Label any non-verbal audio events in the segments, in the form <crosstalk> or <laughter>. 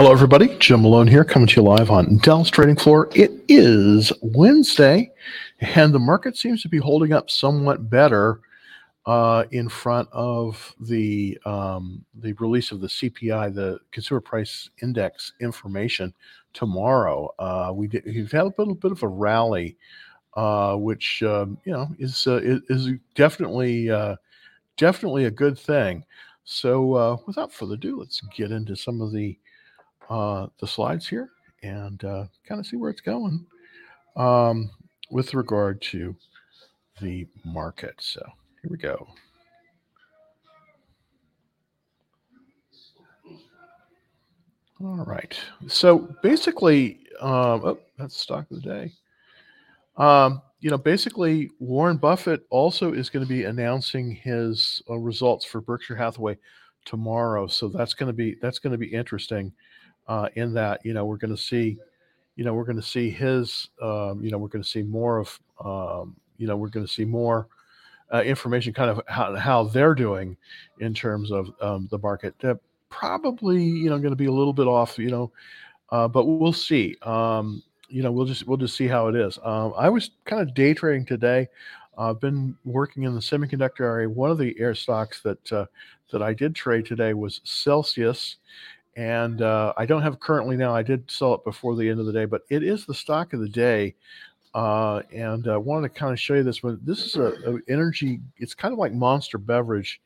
Hello, everybody. Jim Malone here, coming to you live on Dell's Trading Floor. It is Wednesday, and the market seems to be holding up somewhat better uh, in front of the um, the release of the CPI, the Consumer Price Index information tomorrow. Uh, we did, we've had a little bit of a rally, uh, which um, you know is uh, is, definitely uh, definitely a good thing. So, uh, without further ado, let's get into some of the uh, the slides here and uh, kind of see where it's going um, with regard to the market. So here we go. All right. So basically, um, oh, that's stock of the day. Um, you know, basically, Warren Buffett also is going to be announcing his uh, results for Berkshire Hathaway tomorrow. So that's going to be that's going to be interesting uh, in that you know we're going to see you know we're going to see his um, you know we're going to see more of um, you know we're going to see more uh, information kind of how, how they're doing in terms of um, the market. Uh, probably you know going to be a little bit off you know uh, but we'll see. Um, you know we'll just we'll just see how it is. Um, i was kind of day trading today. I've been working in the semiconductor area. One of the air stocks that uh, that i did trade today was celsius and uh, I don't have currently now. I did sell it before the end of the day, but it is the stock of the day. Uh, and I wanted to kind of show you this one. This is a, a, energy. It's kind of like Monster Beverage,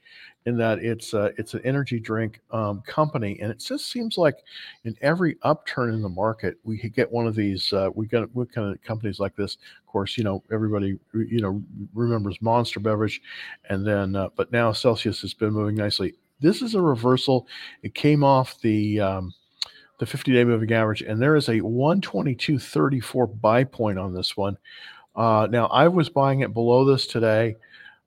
in that it's a, it's an energy drink um, company, and it just seems like in every upturn in the market, we could get one of these. Uh, we get we kind of companies like this. Of course, you know everybody you know remembers Monster Beverage, and then uh, but now Celsius has been moving nicely this is a reversal. It came off the um, the 50 day moving average, and there is a 122.34 buy point on this one. Uh, now, I was buying it below this today.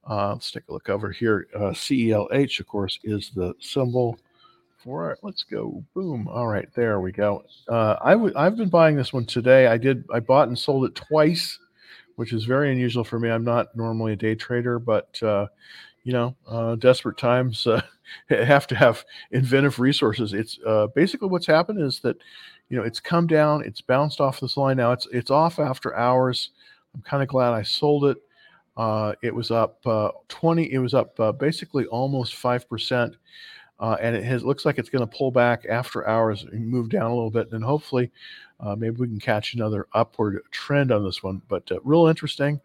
Uh, let's take a look over here. Uh, CELH, of course, is the symbol for it. Let's go. Boom. All right, there we go. Uh, I w- I've been buying this one today. I did. I bought and sold it twice, which is very unusual for me. I'm not normally a day trader, but uh, you know, uh, desperate times uh, <laughs> have to have inventive resources. It's uh, basically what's happened is that, you know, it's come down, it's bounced off this line. Now it's it's off after hours. I'm kind of glad I sold it. Uh, it was up uh, 20. It was up uh, basically almost five percent. Uh, and it has looks like it's going to pull back after hours and move down a little bit, and hopefully, uh, maybe we can catch another upward trend on this one. But real interesting.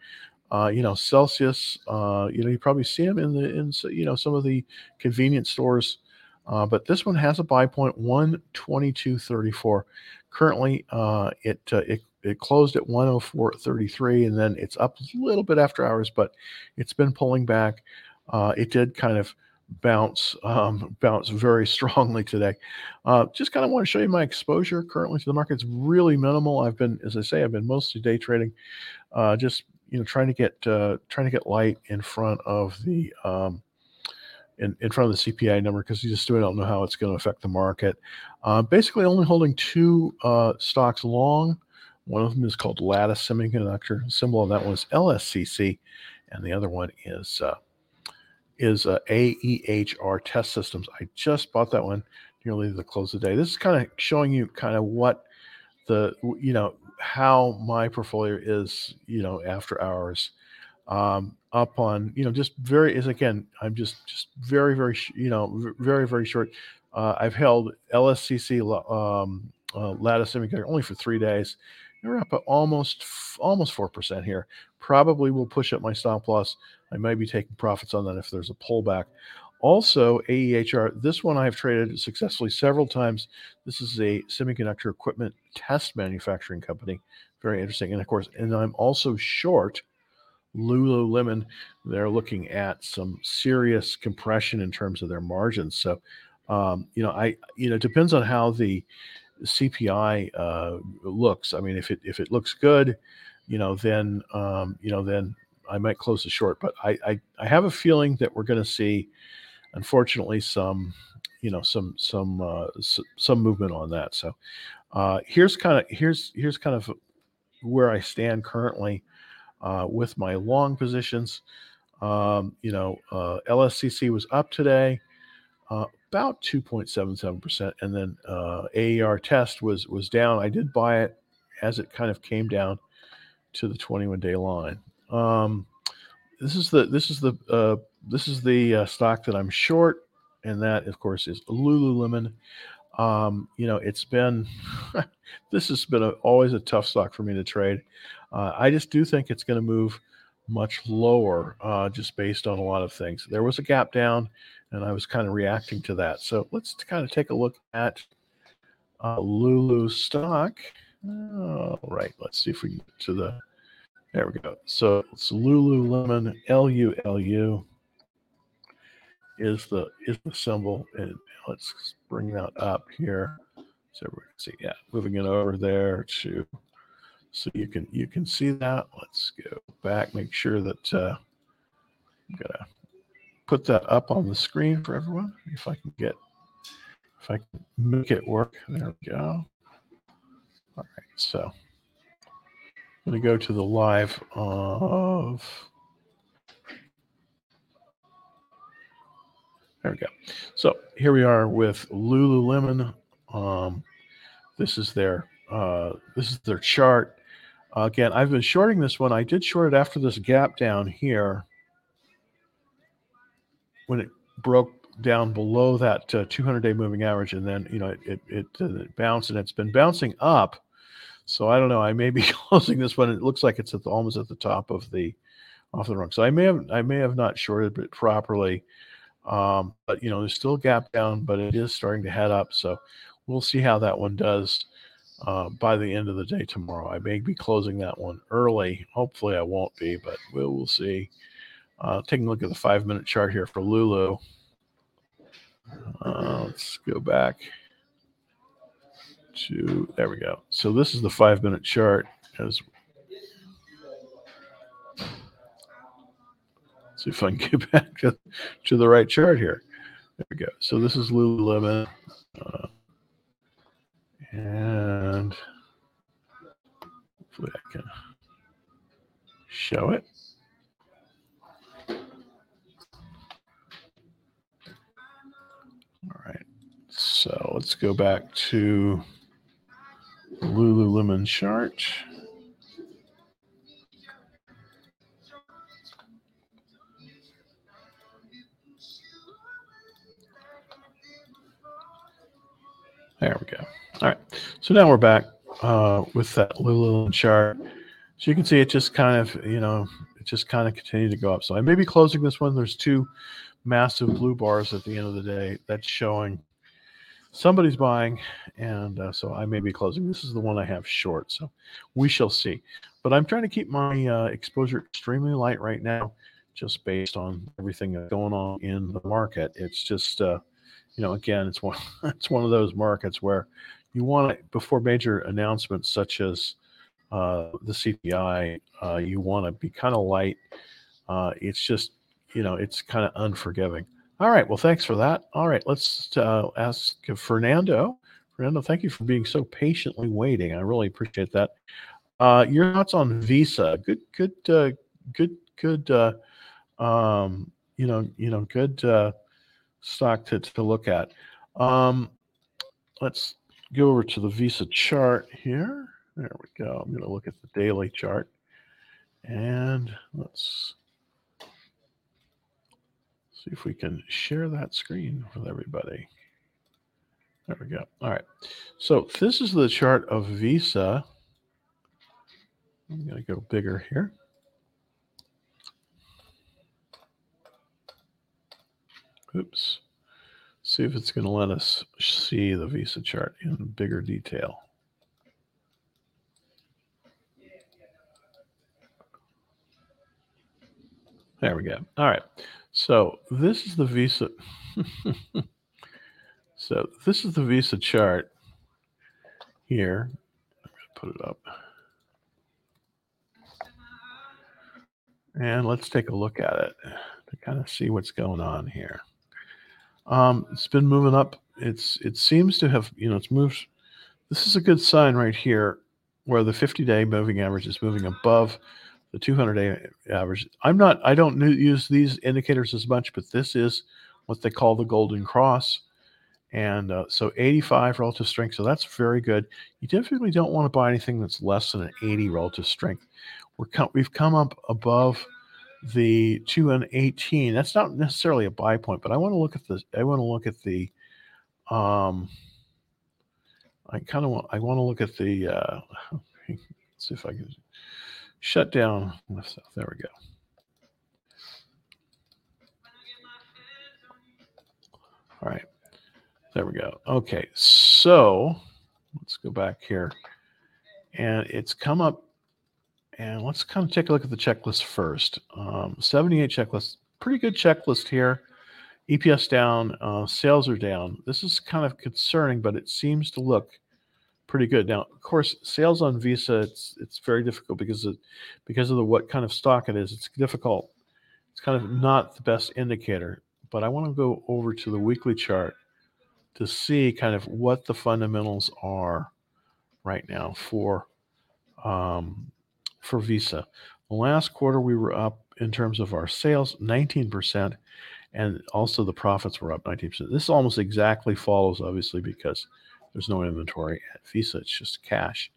Uh, you know, Celsius. Uh, you know, you probably see them in the in you know some of the convenience stores. Uh, but this one has a buy point 122.34. Currently, uh, it uh, it it closed at 104.33, and then it's up a little bit after hours, but it's been pulling back. Uh, it did kind of bounce um, <laughs> bounce very <laughs> strongly today. Uh, just kind of want to show you my exposure currently to the market. It's really minimal. I've been, as I say, I've been mostly day trading. Uh, just you know trying to get uh, trying to get light in front of the um, in, in front of the CPI number because you just still don't know how it's going to affect the market. Uh, basically, only holding two uh, stocks long. One of them is called Lattice Semiconductor. Symbol of that one is LSCC, and the other one is uh, is uh, AEHR Test Systems. I just bought that one nearly the close of the day. This is kind of showing you kind of what the you know how my portfolio is, you know, after hours, um, up on, you know, just very is again, I'm just just very very you know very very short. Uh, I've held LSCC um, uh, Lattice Semiconductor only for three days. We're up at almost almost four percent here. Probably will push up my stop loss. I might be taking profits on that if there's a pullback. Also, AEHR, this one I've traded successfully several times. This is a semiconductor equipment test manufacturing company. Very interesting. And of course, and I'm also short Lululemon. They're looking at some serious compression in terms of their margins. So, um, you know, I, you know, it depends on how the CPI uh, looks. I mean, if it if it looks good, you know, then um, you know, then I might close the short. But I I, I have a feeling that we're going to see unfortunately some you know some some uh, s- some movement on that. So uh, here's kind of here's here's kind of where I stand currently uh, with my long positions. Um, you know, uh, LSCC was up today. Uh, about 2.77%. And then uh, AEHR test was was down. I did buy it as it kind of came down to the 21 day line. Um, this is the this is the uh, this is the uh, stock that I'm short, and that of course is Lululemon. Um, you know, it's been <laughs> this has been a, always a tough stock for me to trade. Uh, I just do think it's going to move much lower, uh, just based on a lot of things. There was a gap down, and I was kind of reacting to that. So let's kind of take a look at uh, Lulu stock. All right, let's see if we can get to the. There we go. So it's Lululemon, L U L U is the is the symbol, and let's bring that up here so we can see. Yeah, moving it over there to so you can you can see that. Let's go back, make sure that uh, I'm gonna put that up on the screen for everyone. If I can get if I can make it work. There we go. All right, so I'm gonna go to the live of There we go. So here we are with Lululemon. Um, this is their uh, this is their chart. Uh, again, I've been shorting this one. I did short it after this gap down here when it broke down below that 200-day uh, moving average, and then you know it it, it, uh, it bounced and it's been bouncing up. So I don't know. I may be <laughs> closing this one. It looks like it's at the, almost at the top of the off the rung. So I may have I may have not shorted it properly. Um, but you know, there's still a gap down, but it is starting to head up. So we'll see how that one does uh, by the end of the day tomorrow. I may be closing that one early. Hopefully, I won't be, but we'll, we'll see. Uh, taking a look at the five minute chart here for Lulu. Uh, let's go back to there we go. So this is the five minute chart as see if I can <laughs> get back to, the right chart here. There we go. So this is Lululemon. Uh, and hopefully I can show it. All right. So let's go back to Lululemon chart. There we go. All right. So now we're back uh, with that Lululemon chart. So you can see it just kind of, you know, it just kind of continued to go up. So I may be closing this one. There's two massive blue bars at the end of the day. That's showing somebody's buying. And uh, so I may be closing. This is the one I have short. So we shall see. But I'm trying to keep my uh, exposure extremely light right now, just based on everything that's going on in the market. It's just, uh, you know, again, it's one <laughs> it's one of those markets where you want it before major announcements such as uh, the CPI, uh, you want to be kind of light. Uh, it's just, you know, it's kind of unforgiving. All right. Well, thanks for that. All right. Let's uh, ask Fernando. Fernando, thank you for being so patiently waiting. I really appreciate that. Uh, your thoughts on Visa? Good, good, uh, good, good. Um, you know, you know, good stock to, to look at. Um, let's go over to the Visa chart here. There we go. I'm going to look at the daily chart. And let's see if we can share that screen with everybody. There we go. All right. So this is the chart of Visa. I'm going to go bigger here. Oops. See if it's going to let us see the Visa chart in bigger detail. There we go. All right. So this is the Visa. <laughs> so this is the Visa chart here. Put it up. And let's take a look at it to kind of see what's going on here. Um, it's been moving up. It's it seems to have you know it's moved. This is a good sign right here, where the 50-day moving average is moving above the 200-day average. I'm not. I don't use these indicators as much, but this is what they call the golden cross. And uh, so 85 relative strength. So that's very good. You typically don't want to buy anything that's less than an 80 relative strength. We're com- we've come up above the 2 and 18. That's not necessarily a buy point, but I want to look at the I want to look at the um I kind of want I want to look at the uh <laughs> let's see if I can shut down myself. there we go. All right. There we go. Okay. So let's go back here. And it's come up. And let's kind of take a look at the checklist first. Um, 78 checklist. Pretty good checklist here. EPS down, uh, sales are down. This is kind of concerning, but it seems to look pretty good. Now, of course, sales on Visa it's it's very difficult because of because of the what kind of stock it is. It's difficult. It's kind of not the best indicator but I want to go over to the weekly chart to see kind of what the fundamentals are right now for um, for Visa. The last quarter we were up in terms of our sales 19% and also the profits were up 19%. This almost exactly follows obviously because there's no inventory at Visa, it's just cash.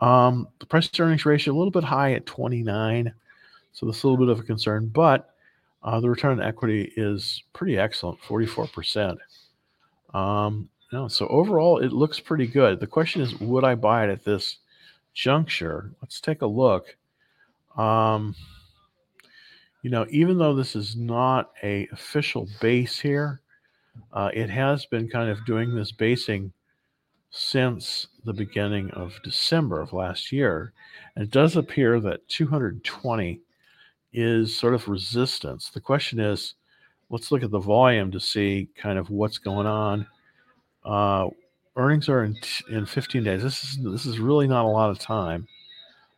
Um, the price to earnings ratio a little bit high at 29. So that's a little bit of a concern, but uh, the return on equity is pretty excellent, 44%. Um, no, so overall, it looks pretty good. The question is, would I buy it at this juncture? Let's take a look. Um, you know, even though this is not a official base here, uh, it has been kind of doing this basing since the beginning of December of last year. And it does appear that 220 is sort of resistance. The question is, let's look at the volume to see kind of what's going on. Uh, earnings are in, in 15 days. This is this is really not a lot of time,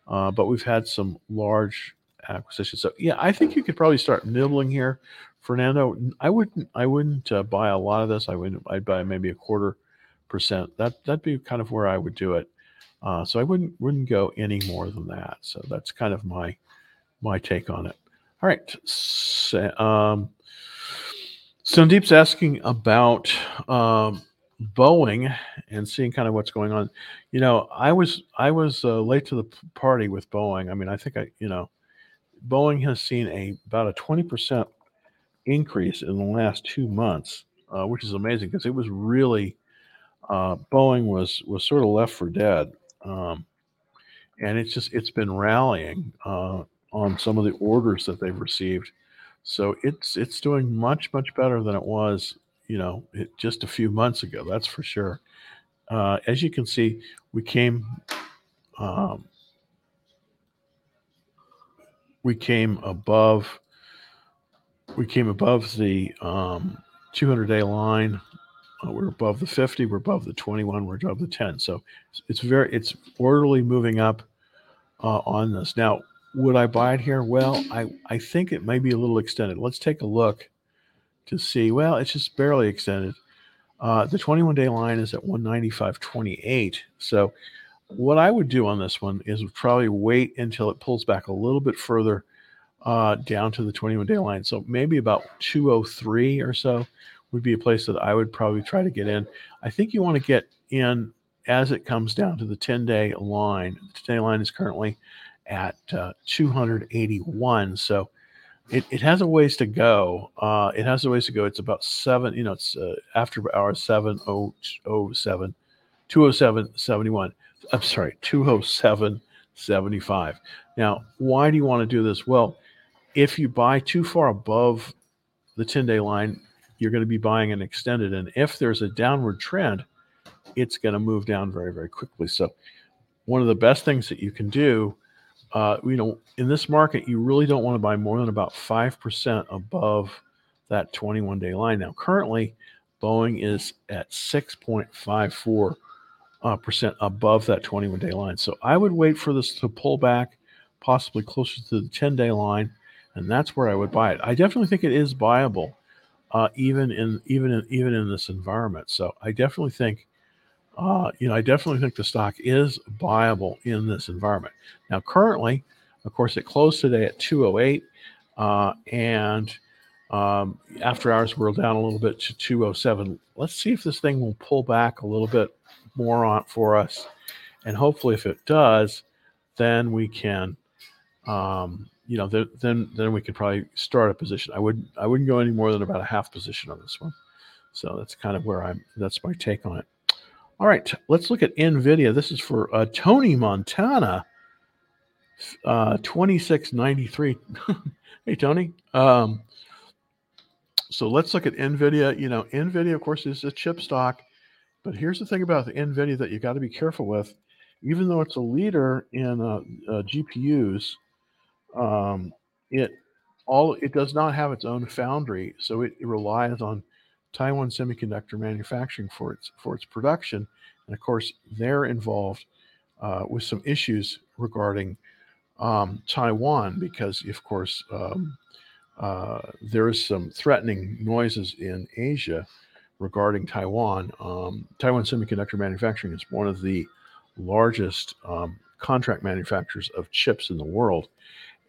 uh, but we've had some large acquisitions. So yeah, I think you could probably start nibbling here, Fernando. I wouldn't I wouldn't uh, buy a lot of this. I wouldn't. I'd buy maybe a quarter percent. That that'd be kind of where I would do it. Uh, so I wouldn't wouldn't go any more than that. So that's kind of my my take on it. All right. So, um, Sandeep's asking about um, Boeing and seeing kind of what's going on. You know, I was I was uh, late to the party with Boeing. I mean, I think I you know, Boeing has seen a about a twenty percent increase in the last two months, uh, which is amazing because it was really uh, Boeing was was sort of left for dead, um, and it's just it's been rallying. Uh, on some of the orders that they've received. So it's it's doing much much better than it was, you know, it, just a few months ago. That's for sure. Uh, as you can see, we came um, we came above we came above the um, 200 day line. Uh, we're above the 50. We're above the 21. We're above the 10. So it's very it's orderly moving up uh, on this. Now would I buy it here? Well, I, I think it may be a little extended. Let's take a look to see. Well, it's just barely extended. Uh, the 21 day line is at 195.28. So, what I would do on this one is probably wait until it pulls back a little bit further uh, down to the 21 day line. So, maybe about 203 or so would be a place that I would probably try to get in. I think you want to get in as it comes down to the 10 day line. The 10 day line is currently at uh, 281. So it, it has a ways to go. Uh, it has a ways to go. It's about seven, you know, it's uh, after hours 707, 207, 71. I'm sorry, 207, 75. Now, why do you want to do this? Well, if you buy too far above the 10 day line, you're going to be buying an extended. And if there's a downward trend, it's going to move down very, very quickly. So, one of the best things that you can do uh, you know, in this market, you really don't want to buy more than about 5% above that 21 day line. Now, currently, Boeing is at 6.54 uh, percent above that 21 day line. So I would wait for this to pull back, possibly closer to the 10 day line, and that's where I would buy it. I definitely think it is buyable, uh, even in even in even in this environment. So I definitely think uh, you know, I definitely think the stock is buyable in this environment. Now, currently, of course, it closed today at 208, uh, and Um, after hours, we're down a little bit to 207. Let's see if this thing will pull back a little bit more on for us. And hopefully, if it does, then we can, um, you know, th- then then we could probably start a position. I wouldn't I wouldn't go any more than about a half position on this one. So that's kind of where I'm. That's my take on it. All right, let's look at Nvidia. This is for uh, Tony Montana, uh, twenty six ninety three. <laughs> hey Tony. Um, so let's look at NVIDIA. You know, NVIDIA, of course, is a chip stock. But here's the thing about the NVIDIA that you got to be careful with. Even though it's a leader in uh, uh, GPUs, um, it all it does not have its own foundry, so it, it, relies on Taiwan Semiconductor manufacturing for its for its production. And of course, they're involved uh, with some issues regarding um, Taiwan because, of course, um, uh, there is some threatening noises in Asia regarding Taiwan. Um, Taiwan Semiconductor Manufacturing is one of the largest um, contract manufacturers of chips in the world.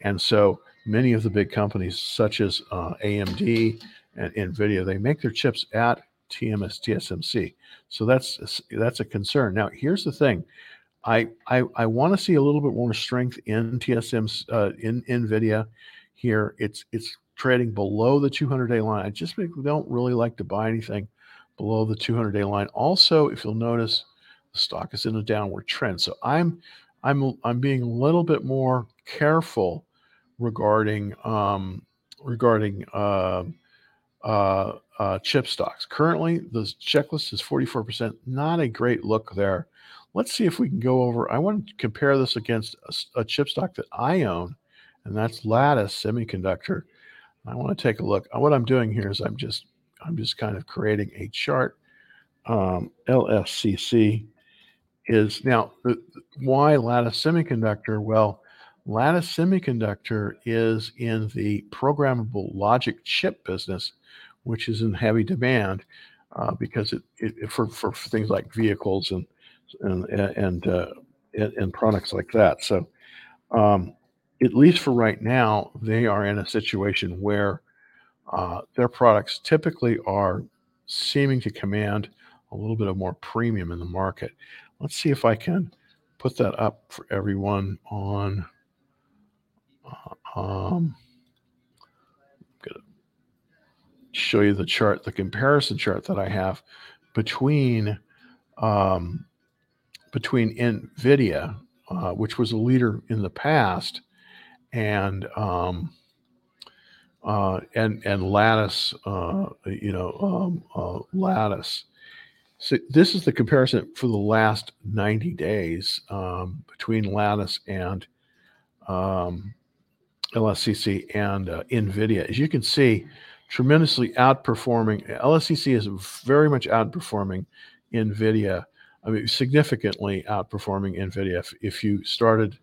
And so many of the big companies, such as uh, AMD and NVIDIA, they make their chips at TMS, TSMC. So that's that's a concern. Now, here's the thing. I, I, I want to see a little bit more strength in TSM uh, in NVIDIA here. It's it's trading below the 200 day line. I just don't really like to buy anything below the 200 day line. Also, if you'll notice, the stock is in a downward trend. So I'm I'm I'm being a little bit more careful regarding um, regarding uh, uh, uh, chip stocks. Currently, the checklist is 44%. Not a great look there. Let's see if we can go over. I want to compare this against a, a chip stock that I own, and that's Lattice Semiconductor. I want to take a look. What I'm doing here is I'm just I'm just kind of creating a chart. Um, LSCC is now why Lattice Semiconductor? Well, Lattice Semiconductor is in the programmable logic chip business, which is in heavy demand uh, because it, it, for, for things like vehicles and and and, uh, and, and products like that. So, um, at least for right now, they are in a situation where uh, their products typically are seeming to command a little bit of more premium in the market. Let's see if I can put that up for everyone on. Um, I'm going to show you the chart, the comparison chart that I have between um, between NVIDIA, uh, which was a leader in the past, and um, uh, and and Lattice, uh, you know, um, uh, Lattice. So this is the comparison for the last 90 days um, between Lattice and um, LSCC and uh, NVIDIA. As you can see, tremendously outperforming. LSCC is very much outperforming NVIDIA. I mean, significantly outperforming NVIDIA. If, if you started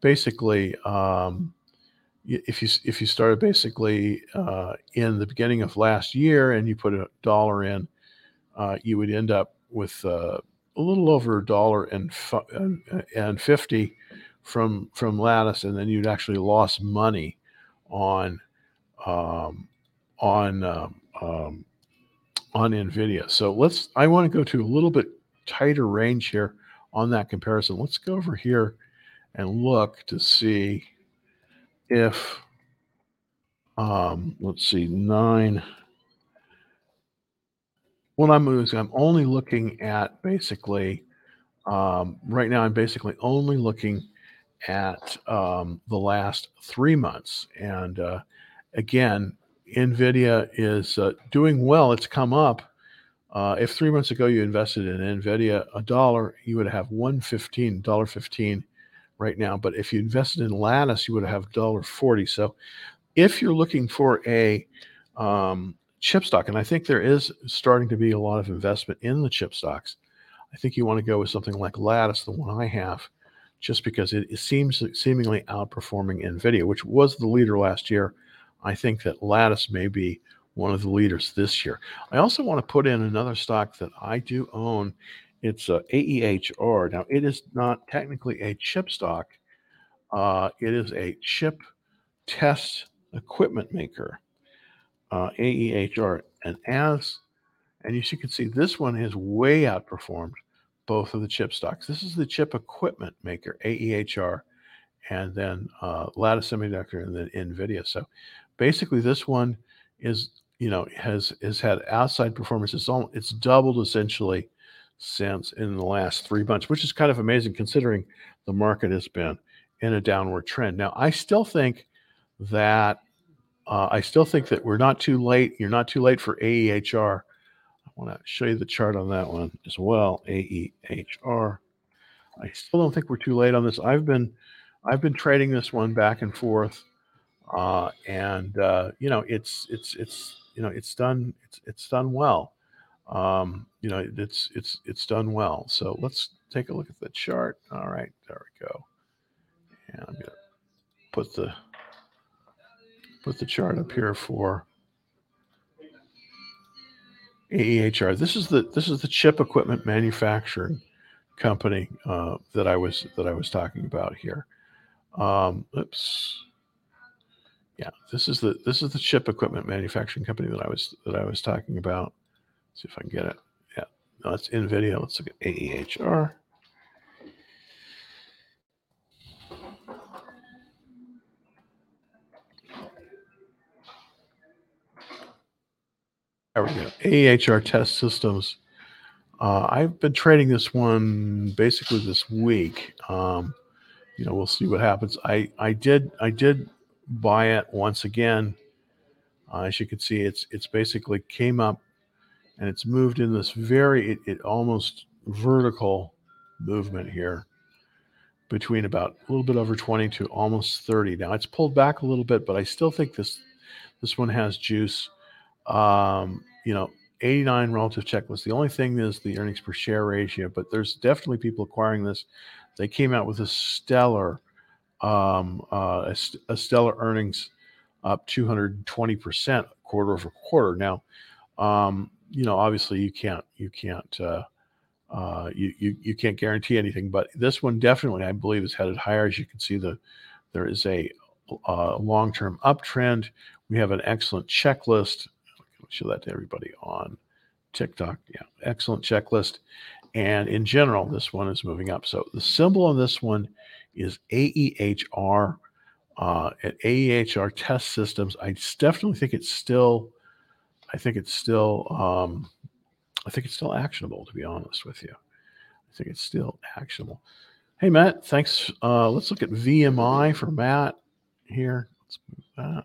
basically um, if you if you started basically uh, in the beginning of last year and you put a dollar in, uh, you would end up with uh, a little over a dollar and and fifty from from Lattice, and then you'd actually lost money on um, on um, um, on Nvidia. So let's. I want to go to a little bit tighter range here on that comparison. Let's go over here and look to see if, um, let's see, nine. What I'm doing is I'm only looking at basically, um, right now, I'm basically only looking at um, the last three months. And uh, again, NVIDIA is uh, doing well. It's come up. Uh, if three months ago you invested in NVIDIA a dollar, you would have 115, $1.15 right now. But if you invested in Lattice, you would have $1.40. So if you're looking for a um, chip stock, and I think there is starting to be a lot of investment in the chip stocks, I think you want to go with something like Lattice, the one I have, just because it, seems seemingly outperforming NVIDIA, which was the leader last year. I think that Lattice may be one of the leaders this year. I also want to put in another stock that I do own it's a AEHR. Now, it is not technically a chip stock. Uh, it is a chip test equipment maker. uh, AEHR and AS. And you can see, this one has way outperformed both of the chip stocks. This is the chip equipment maker, AEHR, and then uh, Lattice Semiconductor, and then NVIDIA. So basically, this one is you know has has had outside performance. It's all it's doubled essentially since in the last three months, which is kind of amazing considering the market has been in a downward trend. Now, I still think that uh, I still think that we're not too late. You're not too late for AEHR. I want to show you the chart on that one as well. AEHR. I still don't think we're too late on this. I've been I've been trading this one back and forth, uh, and uh, you know it's it's it's you know it's done it's it's done well. Um, you know it's it's it's done well. So let's take a look at the chart. All right, there we go. And I'm gonna put the put the chart up here for AEHR. This is the this is the chip equipment manufacturing company uh, that I was that I was talking about here. Um, oops. Yeah, this is the this is the chip equipment manufacturing company that I was that I was talking about. Let's see if I can get it. Yeah, no, it's NVIDIA. Let's look at AEHR. There we go. AEHR test systems. Uh, I've been trading this one basically this week. Um, you know, we'll see what happens. I I did I did buy it once again. Uh, as you can see, it's it's basically came up and it's moved in this very it, it almost vertical movement here between about a little bit over 20 to almost 30. Now it's pulled back a little bit, but I still think this this one has juice. Um, you know, 89 relative checklist. The only thing is the earnings per share ratio, but there's definitely people acquiring this they came out with a stellar, um, uh, a, a, stellar earnings up 220% quarter over quarter. Now, um, you know, obviously you can't, you can't, uh, uh, you, you, you can't guarantee anything, but this one definitely, I believe, is headed higher. As you can see, the there is a, a long-term uptrend. We have an excellent checklist. Show that to everybody on TikTok. Yeah, excellent checklist. And in general, this one is moving up. So the symbol on this one is AEHR. Uh, at AEHR Test Systems, I definitely think it's still, I think it's still, um, I think it's still actionable. To be honest with you, I think it's still actionable. Hey Matt, thanks. Uh, let's look at VMI for Matt here. Let's move that.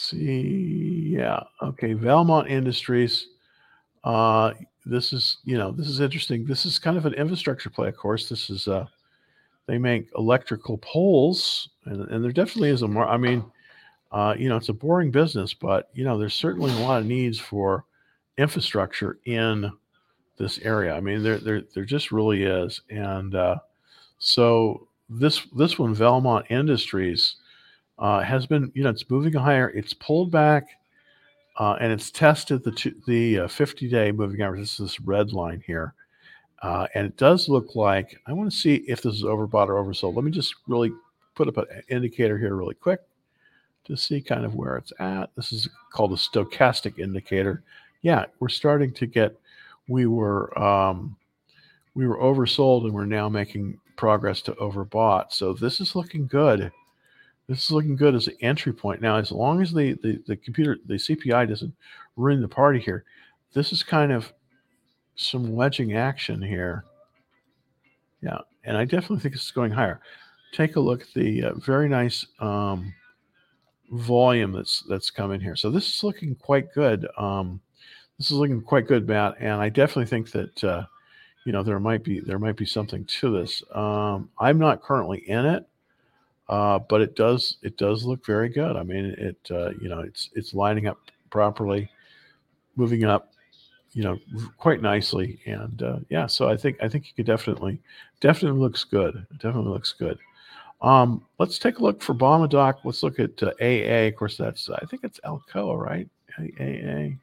See. Yeah. Okay. Valmont Industries. Uh, this is, you know, this is interesting. This is kind of an infrastructure play, of course. This is, uh, they make electrical poles, and, and there definitely is a more, I mean, uh, you know, it's a boring business, but, you know, there's certainly a lot of needs for infrastructure in this area. I mean, there, there, there just really is. And, uh, so this, this one, Valmont Industries, uh, has been, you know, it's moving higher. It's pulled back, uh, and it's tested the two, the uh, 50 day moving average. This is this red line here, uh, and it does look like I want to see if this is overbought or oversold. Let me just really put up an indicator here really quick to see kind of where it's at. This is called a stochastic indicator. Yeah, we're starting to get. We were um, we were oversold, and we're now making progress to overbought. So this is looking good this is looking good as an entry point. Now, as long as the, the, the computer, the CPI doesn't ruin the party here, this is kind of some wedging action here. Yeah, and I definitely think it's going higher. Take a look at the uh, very nice um, volume that's that's coming here. So this is looking quite good. Um, this is looking quite good, Matt, and I definitely think that uh, you know there might be there might be something to this. Um, I'm not currently in it. Uh, but it does it does look very good. I mean, it uh, you know it's it's lining up properly, moving up, you know, quite nicely, and uh, yeah. So I think I think you could definitely definitely looks good. It definitely looks good. Um, let's take a look for Doc. Let's look at uh, AA. Of course, that's I think it's Alcoa, right? AA.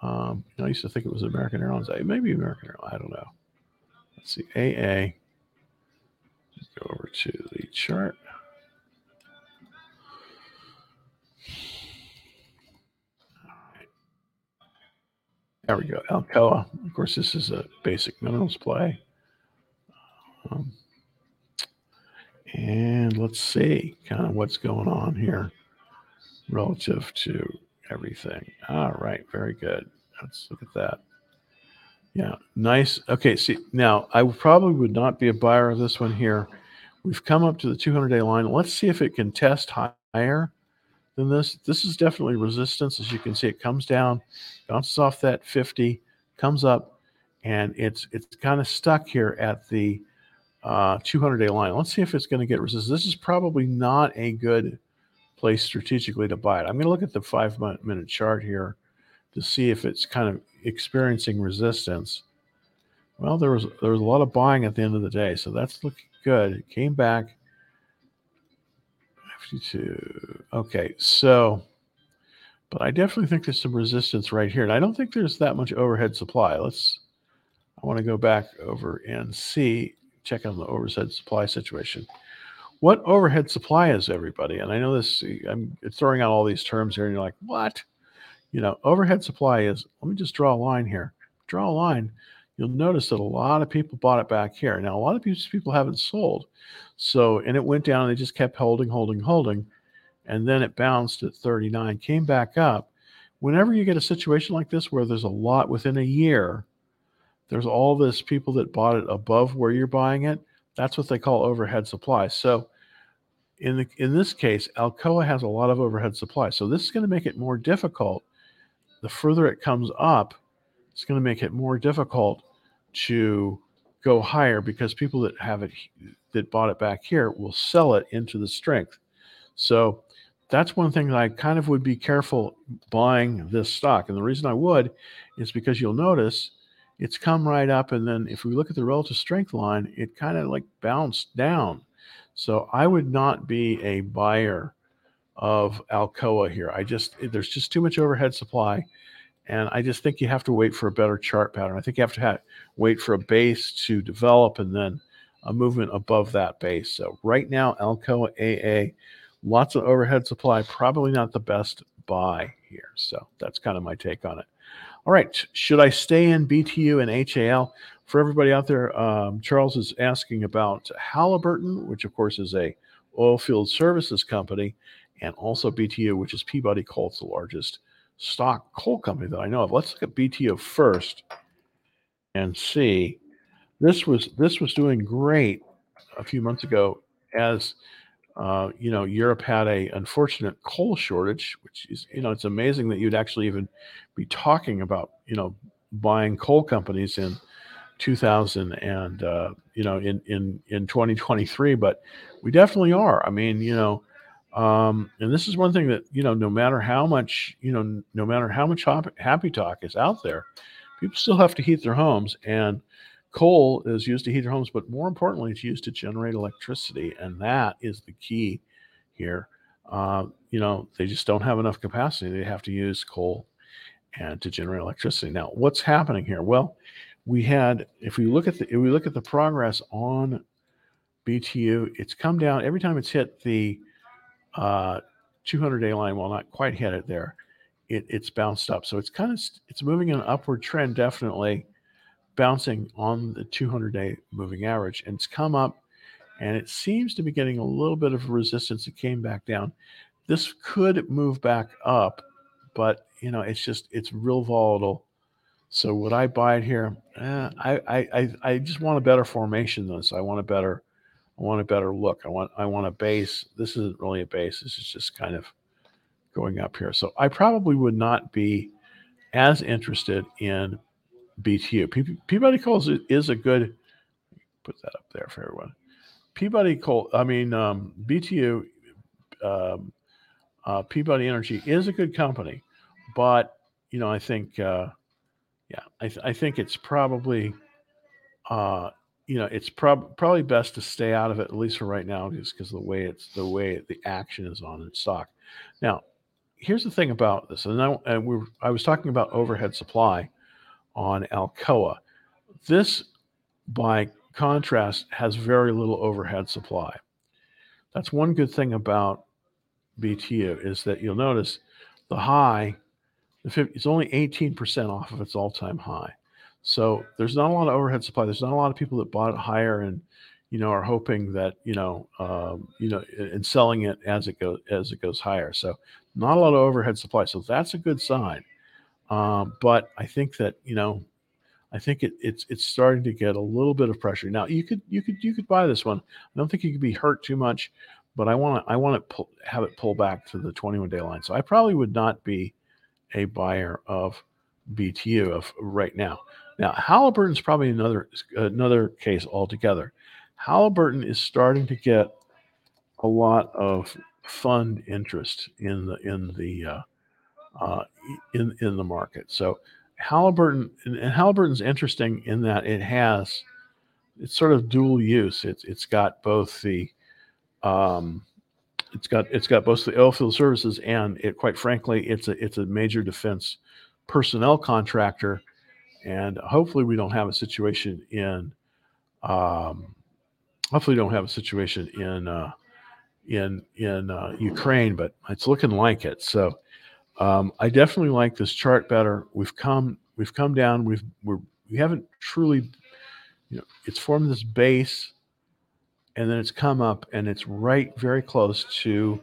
Um, I used to think it was American Airlines. Maybe American Airlines. I don't know. Let's see. AA. Go over to the chart. There we go. Alcoa. Of course, this is a basic minerals play. Um, and let's see kind of what's going on here relative to everything. All right, very good. Let's look at that. Yeah, nice. Okay, see, now I probably would not be a buyer of this one here. We've come up to the 200 day line. Let's see if it can test higher than this. This is definitely resistance. As you can see, it comes down, bounces off that 50, comes up, and it's it's kind of stuck here at the uh, 200 day line. Let's see if it's going to get resistance. This is probably not a good place strategically to buy it. I'm going to look at the five minute chart here to see if it's kind of experiencing resistance. Well, there was there was a lot of buying at the end of the day, so that's looking good. Came back. 52. Okay, so but I definitely think there's some resistance right here. And I don't think there's that much overhead supply. Let's I want to go back over and see check on the overhead supply situation. What overhead supply is, everybody? And I know this, I'm throwing out all these terms here, and you're like, what? You know, overhead supply is, let me just draw a line here. Draw a line. You'll notice that a lot of people bought it back here. Now, a lot of people haven't sold. So, and it went down, and they just kept holding, holding, holding. And then it bounced at 39, came back up. Whenever you get a situation like this where there's a lot within a year, there's all this people that bought it above where you're buying it. That's what they call overhead supply. So in the in this case, Alcoa has a lot of overhead supply. So this is going to make it more difficult. The further it comes up, it's going to make it more difficult to go higher because people that have it that bought it back here will sell it into the strength. So that's one thing that I kind of would be careful buying this stock. And the reason I would is because you'll notice it's come right up. And then if we look at the relative strength line, it kind of like bounced down. So I would not be a buyer of Alcoa here. I just, there's just too much overhead supply. And I just think you have to wait for a better chart pattern. I think you have to have, wait for a base to develop and then a movement above that base. So right now, Alcoa AA, lots of overhead supply, probably not the best buy here. So that's kind of my take on it. All right. Should I stay in BTU and HAL? For everybody out there, um, Charles is asking about Halliburton, which of course is a oil field services company, and also BTU, which is Peabody Coal. The largest stock coal company that I know of. Let's look at BTU first and see. This was this was doing great a few months ago as uh, you know, Europe had a unfortunate coal shortage, which is, you know, it's amazing that you'd actually even be talking about, you know, buying coal companies in 2000 and uh, you know in in in 2023. But we definitely are. I mean, you know, um, and this is one thing that you know, no matter how much you know, no matter how much happy talk is out there, people still have to heat their homes and Coal is used to heat their homes, but more importantly, it's used to generate electricity, and that is the key here. Uh, you know, they just don't have enough capacity. They have to use coal and to generate electricity. Now, what's happening here? Well, we had, if we look at the, if we look at the progress on BTU, it's come down every time it's hit the uh, 200 day line. Well, not quite hit it there. It, it's bounced up, so it's kind of it's moving an upward trend, definitely bouncing on the 200 day moving average and it's come up and it seems to be getting a little bit of resistance. It came back down. This could move back up, but you know, it's just it's real volatile. So would I buy it here? Eh, I, I I just want a better formation than this. I want a better I want a better look. I want I want a base. This isn't really a base. This is just kind of going up here. So I probably would not be as interested in BTU. Peabody Coal is a good. Put that up there for everyone. Peabody Coal. I mean um, BTU. Um, uh, Peabody Energy is a good company, but you know I think uh, yeah I, th- I think it's probably uh, you know it's prob- probably best to stay out of it at least for right now just because the way it's the way the action is on its stock. Now here's the thing about this, and I, and we I was talking about overhead supply on Alcoa. This, by contrast, has very little overhead supply. That's one good thing about BTU is that you'll notice the high, the 50, it's only 18% off of its all-time high. So there's not a lot of overhead supply. There's not a lot of people that bought it higher and you know are hoping that you know um, you know and selling it as it goes as it goes higher. So not a lot of overhead supply. So that's a good sign. Um, but I think that you know I think it, it's it's starting to get a little bit of pressure. Now you could you could you could buy this one. I don't think you could be hurt too much, but I want to I want to have it pull back to the 21 day line. So I probably would not be a buyer of BTU of right now. Now Halliburton's probably another another case altogether. Halliburton is starting to get a lot of fund interest in the in the uh, uh, in in the market. So Halliburton and, Halliburton's interesting in that it has it's sort of dual use. It's it's got both the um, it's got it's got both the oilfield services and it quite frankly it's a it's a major defense personnel contractor and hopefully we don't have a situation in um, hopefully we don't have a situation in uh, in in uh, Ukraine but it's looking like it so um, I definitely like this chart better. We've come we've come down. We've we're we haven't truly, you know, it's formed this base, and then it's come up and it's right very close to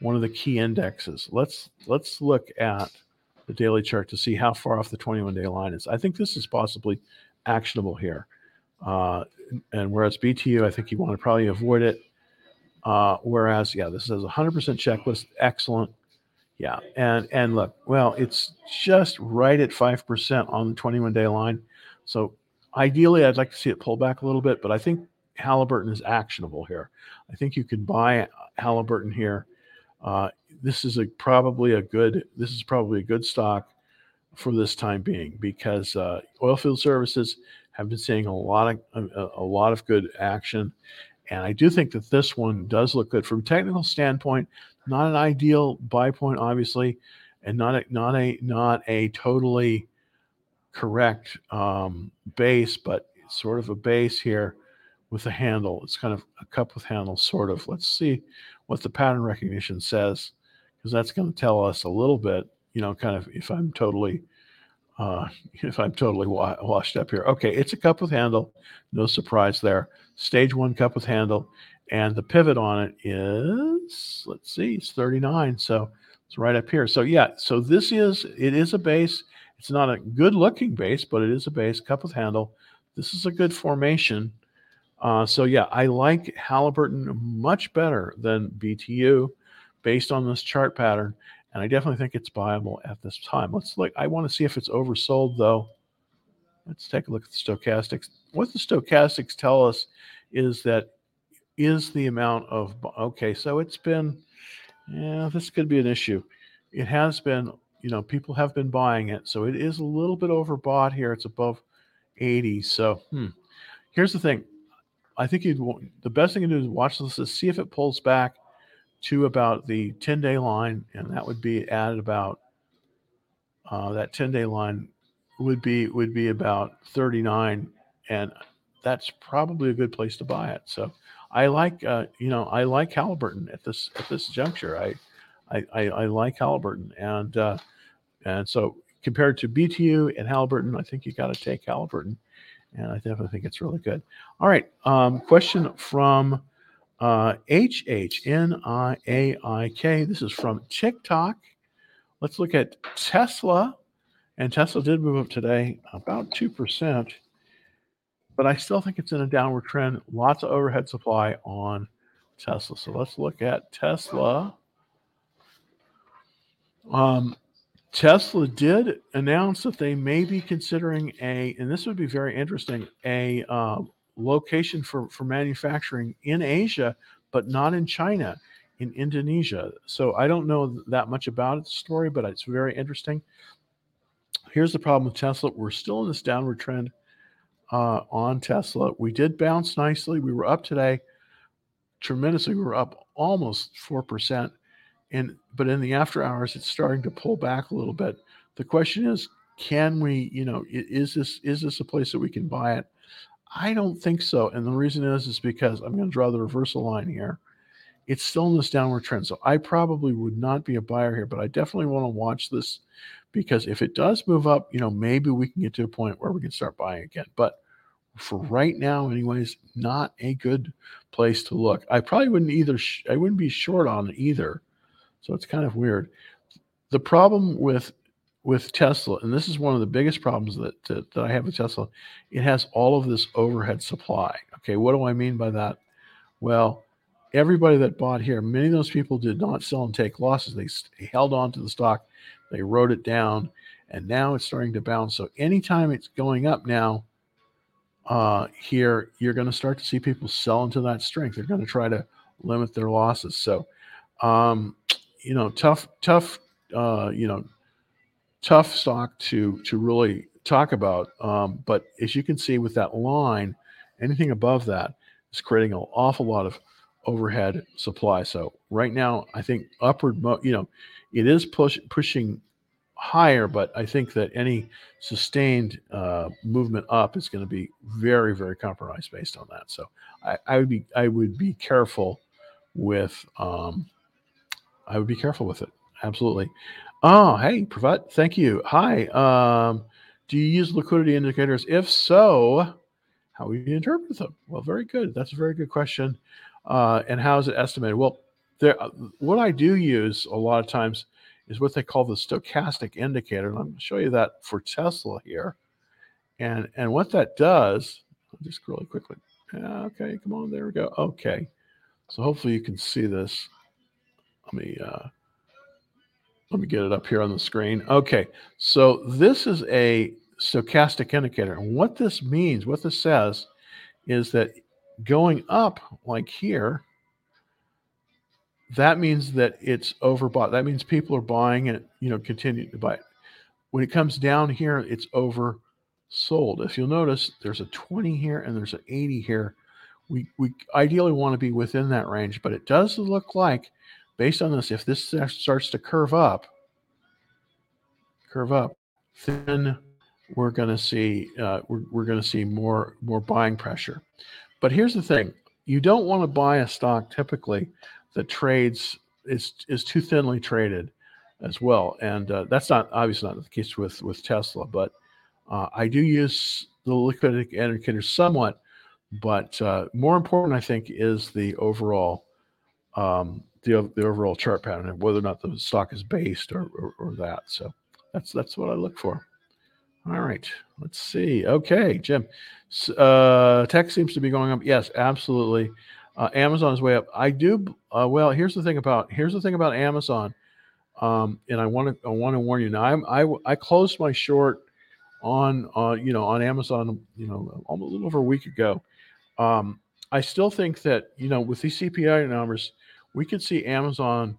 one of the key indexes. Let's let's look at the daily chart to see how far off the 21 day line is. I think this is possibly actionable here. Uh, and whereas BTU, I think you want to probably avoid it. Uh, whereas, yeah, this is a 100% checklist. Excellent. Yeah, and and look, well, it's just right at five percent on the 21 day line. So ideally, I'd like to see it pull back a little bit, but I think Halliburton is actionable here. I think you can buy Halliburton here. Uh, this is a probably a good. This is probably a good stock for this time being because uh, oilfield services have been seeing a lot of a, a lot of good action, and I do think that this one does look good from a technical standpoint not an ideal buy point, obviously, and not a not a not a totally correct um, base, but sort of a base here with a handle. It's kind of a cup with handle, sort of. Let's see what the pattern recognition says, because that's going to tell us a little bit. You know, kind of if I'm totally uh, <laughs> if I'm totally wa- washed up here. Okay, it's a cup with handle. No surprise there. Stage one cup with handle and the pivot on it is let's see it's 39 so it's right up here so yeah so this is it is a base it's not a good looking base but it is a base cup with handle this is a good formation uh, so yeah i like halliburton much better than btu based on this chart pattern and i definitely think it's buyable at this time. Let's look i want to see if it's oversold though. Let's take a look at the stochastics. What the stochastics tell us is that is the amount of okay so it's been yeah this could be an issue. It has been you know people have been buying it so it is a little bit overbought here. It's above 80 so hmm. here's the thing i think you'd the best thing to do is watch this is see if it pulls back to about the 10 day line and that would be at about uh, that 10 day line would be would be about 39 and that's probably a good place to buy it so I like uh, you know I like Halliburton at this at this juncture. I I, I, I like Halliburton and uh, and so compared to BTU and Halliburton, I think you got to take Halliburton, and I definitely think it's really good. All right, um, question from uh, HHNIAIK. This is from TikTok. Let's look at Tesla, and Tesla did move up today about two percent but I still think it's in a downward trend. Lots of overhead supply on Tesla. So let's look at Tesla. Um, Tesla did announce that they may be considering a, and this would be very interesting, a uh, location for, for manufacturing in Asia, but not in China, in Indonesia. So I don't know that much about its story, but it's very interesting. Here's the problem with Tesla we're still in this downward trend uh, on Tesla. We did bounce nicely. We were up today tremendously. We were up almost 4%. And, but in the after hours, it's starting to pull back a little bit. The question is, can we, you know, is this is this a place that we can buy it? I don't think so. And the reason is is because I'm going to draw the reversal line here. It's still in this downward trend. So I probably would not be a buyer here, but I definitely want to watch this because if it does move up, you know, maybe we can get to a point where we can start buying again. But for right now, anyways, not a good place to look. I probably wouldn't either. Sh- I wouldn't be short on either. So it's kind of weird. The problem with with Tesla, and this is one of the biggest problems that, that, that I have with Tesla, it has all of this overhead supply. Okay, what do I mean by that? Well, everybody that bought here, many of those people did not sell and take losses. They, held on to the stock, they wrote it down, and now it's starting to bounce. So anytime it's going up now, uh, here you're going to start to see people sell into that strength. They're going to try to limit their losses. So, um, you know, tough, tough, uh, you know, tough stock to to really talk about. Um, but as you can see with that line, anything above that is creating an awful lot of overhead supply. So right now, I think upward, mo- you know, it is push, pushing higher, but I think that any sustained uh, movement up is going to be very, very compromised based on that. So I, I would be I would be careful with um, I would be careful with it. Absolutely. Oh, hey, Pravat, thank you. Hi. Um, do you use liquidity indicators? If so, how would you interpret them? Well, very good. That's a very good question. Uh, and how is it estimated? Well, there, uh, what I do use a lot of times is what they call the stochastic indicator. And I'm going to show you that for Tesla here. And, and what that does, just really quickly. Okay, come on, there we go. Okay. So hopefully you can see this. Let me uh, let me get it up here on the screen. Okay, so this is a stochastic indicator. And what this means, what this says, is that going up like here, that means that it's overbought. That means people are buying it, you know, continuing to buy it. When it comes down here, it's oversold. If you'll notice, there's a 20 here and there's an 80 here. We, we ideally want to be within that range, but it does look like, based on this, if this starts to curve up, curve up, then we're going to see uh, we're, we're going to see more more buying pressure. But here's the thing: you don't want to buy a stock typically that trades is is too thinly traded as well, and uh, that's not obviously not the case with with Tesla. But uh, I do use the liquidity indicator somewhat, but uh, more important, I think, is the overall um, the the overall chart pattern and whether or not the stock is based or, or, or that. So that's that's what I look for. All right, let's see. Okay, Jim, uh, tech seems to be going up. Yes, absolutely. Uh, Amazon is way up. I do. Uh, well, here's the thing about here's the thing about Amazon, um, and I want to I want to warn you now. I'm, I I closed my short on uh, you know on Amazon you know a little over a week ago. Um, I still think that you know with these CPI numbers, we could see Amazon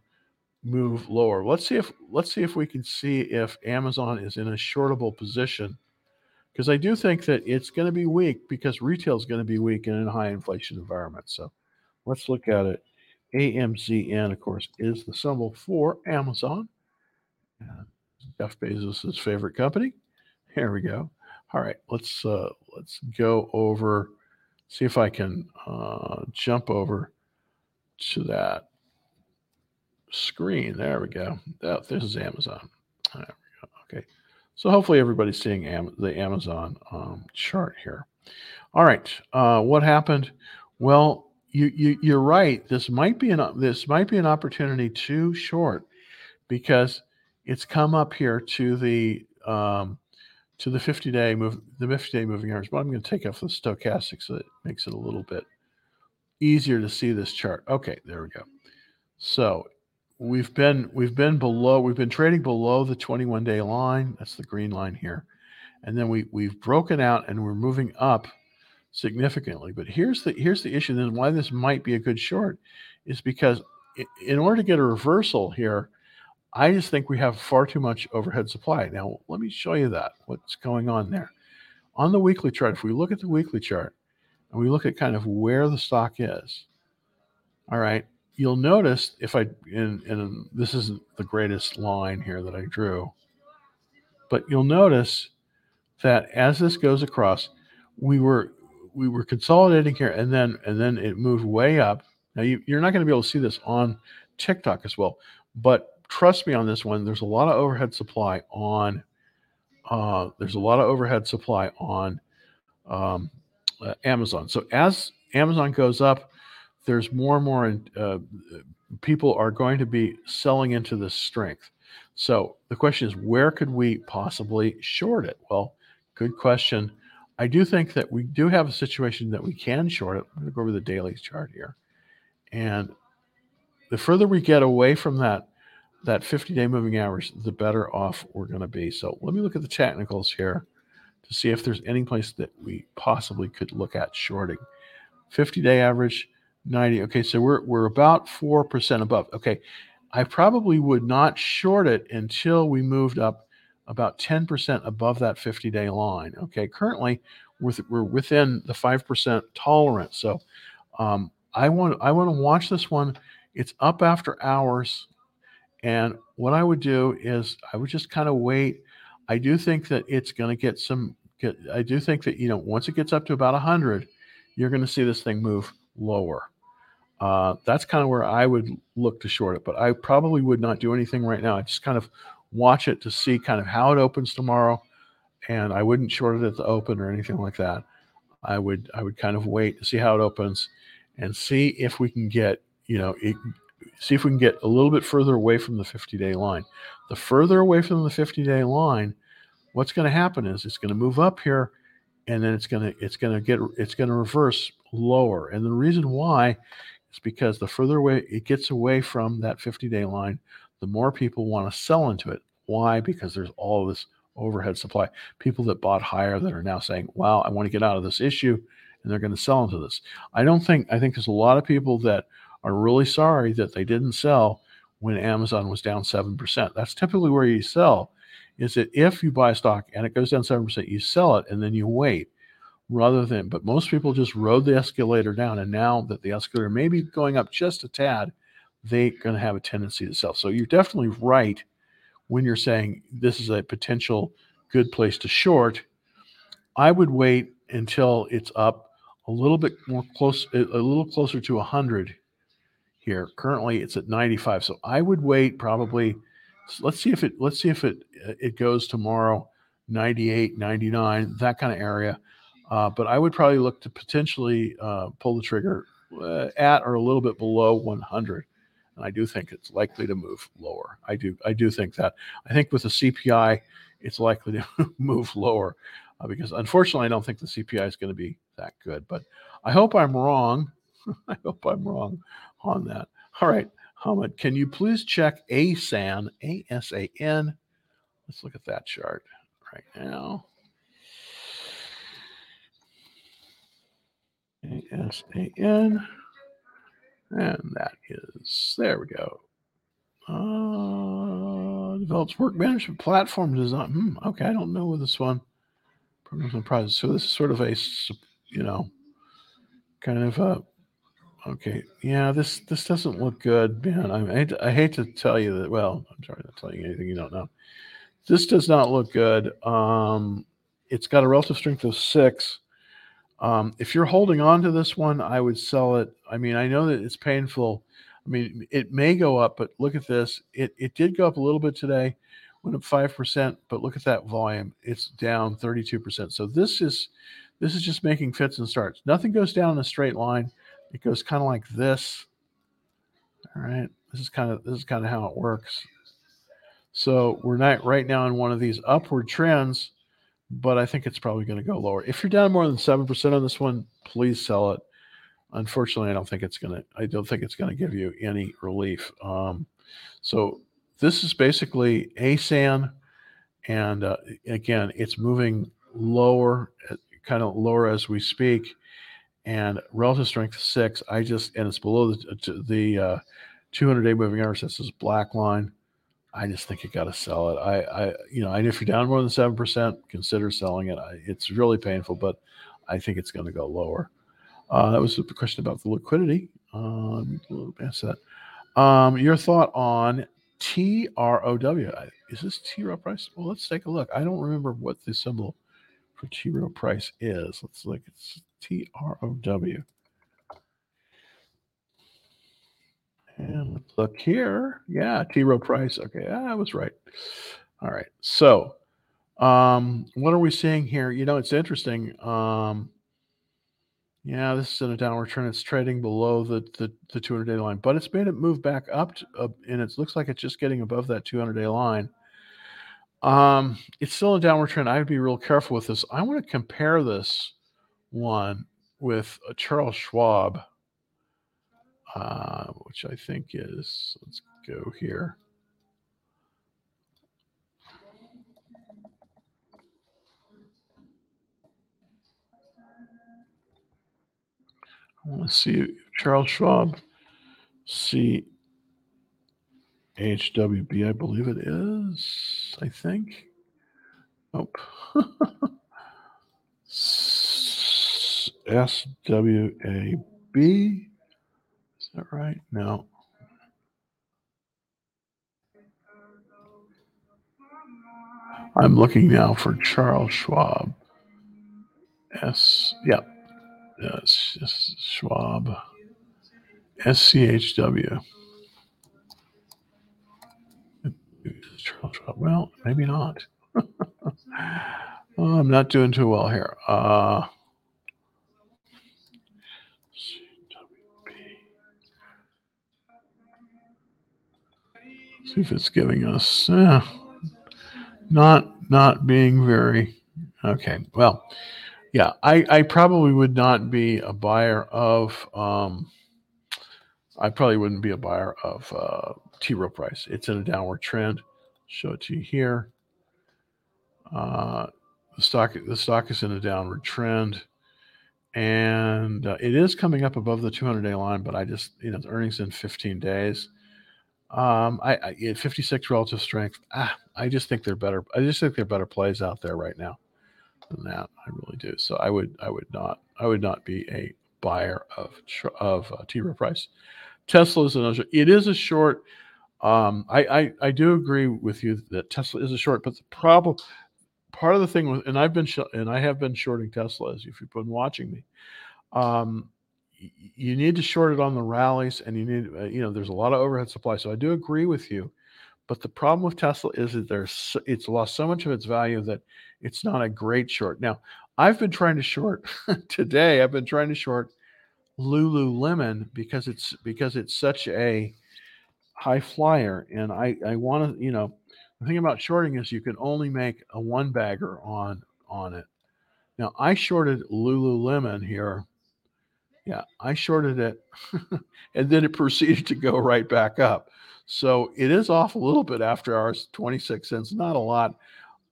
move lower. Let's see if let's see if we can see if Amazon is in a shortable position because I do think that it's going to be weak because retail is going to be weak in a high inflation environment. So let's look at it. AMZN, of course, is the symbol for Amazon. Jeff Bezos' favorite company. Here we go. All right, let's uh, let's go over. See if I can uh, jump over to that screen. There we go. This is Amazon. Okay. So hopefully everybody's seeing Am- the Amazon um, chart here. All right. Uh, what happened? Well, you, you you're right. This might be an this might be an opportunity too short because it's come up here to the um, to the 50 day move the 50 day moving average. But I'm going to take off the stochastic so it makes it a little bit easier to see this chart. Okay, there we go. So we've been we've been below we've been trading below the 21 day line. That's the green line here. And then we we've broken out and we're moving up significantly. But here's the here's the issue then why this might be a good short is because in order to get a reversal here i just think we have far too much overhead supply. Now let me show you that what's going on there. On the weekly chart if we look at the weekly chart and we look at kind of where the stock is all right you'll notice if I and, and this isn't the greatest line here that I drew, but you'll notice that as this goes across, we were we were consolidating here, and then and then it moved way up. Now you, you're not going to be able to see this on TikTok as well, but trust me on this one. There's a lot of overhead supply on. Uh, there's a lot of overhead supply on um, uh, Amazon. So as Amazon goes up, there's more and more uh, people are going to be selling into this strength. So the question is, where could we possibly short it? Well, good question. I do think that we do have a situation that we can short it. I'm going to go over the daily chart here. And the further we get away from that that 50 day moving average, the better off we're going to be. So let me look at the technicals here to see if there's any place that we possibly could look at shorting. 50 day average, 90. Okay, so we're we're about 4% above. Okay. I probably would not short it until we moved up about 10% above that 50 day line. Okay, currently we're, we're within the 5% tolerance. So um, I want I want to watch this one. It's up after hours. And what I would do is I would just kind of wait. I do think that it's going to get some get I do think that you know once it gets up to about 100, you're going to see this thing move lower. Uh, that's kind of where I would look to short it, but I probably would not do anything right now. I just kind of watch it to see kind of how it opens tomorrow, and I wouldn't short it at the open or anything like that. I would I would kind of wait to see how it opens, and see if we can get you know it, see if we can get a little bit further away from the 50 day line. The further away from the 50 day line, what's going to happen is it's going to move up here, and then it's going to it's going to get it's going to reverse lower. And the reason why is because the further away it gets away from that 50 day line, the more people want to sell into it. Why? Because there's all this overhead supply. People that bought higher that are now saying, wow, I want to get out of this issue, and they're going to sell into this. I don't think, I think there's a lot of people that are really sorry that they didn't sell when Amazon was down 7%. That's typically where you sell, is that if you buy a stock and it goes down 7%, you sell it and then you wait rather than, but most people just rode the escalator down. And now that the escalator may be going up just a tad, they're going to have a tendency to sell. So you're definitely right when you're saying this is a potential good place to short. I would wait until it's up a little bit more close, a little closer to 100 here. Currently, it's at 95. So I would wait probably. Let's see if it. Let's see if it it goes tomorrow. 98, 99, that kind of area. Uh, but I would probably look to potentially uh, pull the trigger uh, at or a little bit below 100. And I do think it's likely to move lower. I do. I do think that. I think with the CPI, it's likely to <laughs> move lower uh, because unfortunately, I don't think the CPI is going to be that good. But I hope I'm wrong. <laughs> I hope I'm wrong on that. All right, Hamid, can you please check ASAN, A S A N? Let's look at that chart right now. A-S-A-N. And that is, there we go. Uh, develops work management platform design. Hmm, okay, I don't know this one. So this is sort of a, you know, kind of a, okay, yeah, this this doesn't look good, man. I, hate to, I hate to tell you that. Well, I'm sorry not telling you anything you don't know. This does not look good. Um, it's got a relative strength of six. Um, if you're holding on to this one, I would sell it. I mean, I know that it's painful. I mean, it may go up, but look at this. It it did go up a little bit today, went up five percent, but look at that volume. It's down 32 percent. So this is this is just making fits and starts. Nothing goes down in a straight line. It goes kind of like this. All right. This is kind of this is kind of how it works. So we're not right now in one of these upward trends but I think it's probably going to go lower. If you're down more than seven percent on this one, please sell it. Unfortunately, I don't think it's going to. I don't think it's going to give you any relief. Um, so this is basically ASAN, and uh, again, it's moving lower, uh, kind of lower as we speak, and relative strength six. I just and it's below the the uh, 200 day moving average. This is black line. I just think you got to sell it. I, I, you know, and if you're down more than seven percent, consider selling it. I, it's really painful, but I think it's going to go lower. Uh, that was a question about the liquidity. Um, a little past that. Um, your thought on TROW? Is this T Rowe price? Well, let's take a look. I don't remember what the symbol for T Rowe price is. Let's look. It's T R O W. And let's look here. Yeah, T Rowe Price. Okay, I was right. All right. So, um, what are we seeing here? You know, it's interesting. Um, yeah, this is in a downward trend. It's trading below the the, the 200 day line, but it's made it move back up, to, uh, and it looks like it's just getting above that 200 day line. Um, it's still a downward trend. I'd be real careful with this. I want to compare this one with a Charles Schwab, uh, which I think is. Let's go here. I want to see Charles Schwab, C H W B, I believe it is. I think. Nope. <laughs> S W A B. Is that right? No. I'm looking now for Charles Schwab. S. Yep. Yes, Schwab. SCHW. Charles Schwab. Well, maybe not. <laughs> oh, I'm not doing too well here. Uh, see if it's giving us uh, not not being very okay. Well, yeah, I, I probably would not be a buyer of. Um, I probably wouldn't be a buyer of uh, T Rowe Price. It's in a downward trend. Show it to you here. Uh, the stock the stock is in a downward trend, and uh, it is coming up above the 200 day line. But I just you know the earnings in 15 days. Um, I, I 56 relative strength. Ah, I just think they're better. I just think they're better plays out there right now than that. I really do. So I would I would not I would not be a buyer of of uh, T Rowe Price. Tesla is another. It is a short. Um, I, I I do agree with you that Tesla is a short, but the problem, part of the thing with, and I've been sh- and I have been shorting Tesla as if you've been watching me. Um, you need to short it on the rallies, and you need uh, you know there's a lot of overhead supply. So I do agree with you but the problem with Tesla is that there's it's lost so much of its value that it's not a great short. Now, I've been trying to short <laughs> today. I've been trying to short Lululemon because it's because it's such a high flyer, and I I want to you know the thing about shorting is you can only make a one bagger on on it. Now I shorted Lululemon here. Yeah, I shorted it, <laughs> and then it proceeded to go right back up. So it is off a little bit after hours, 26 cents, not a lot.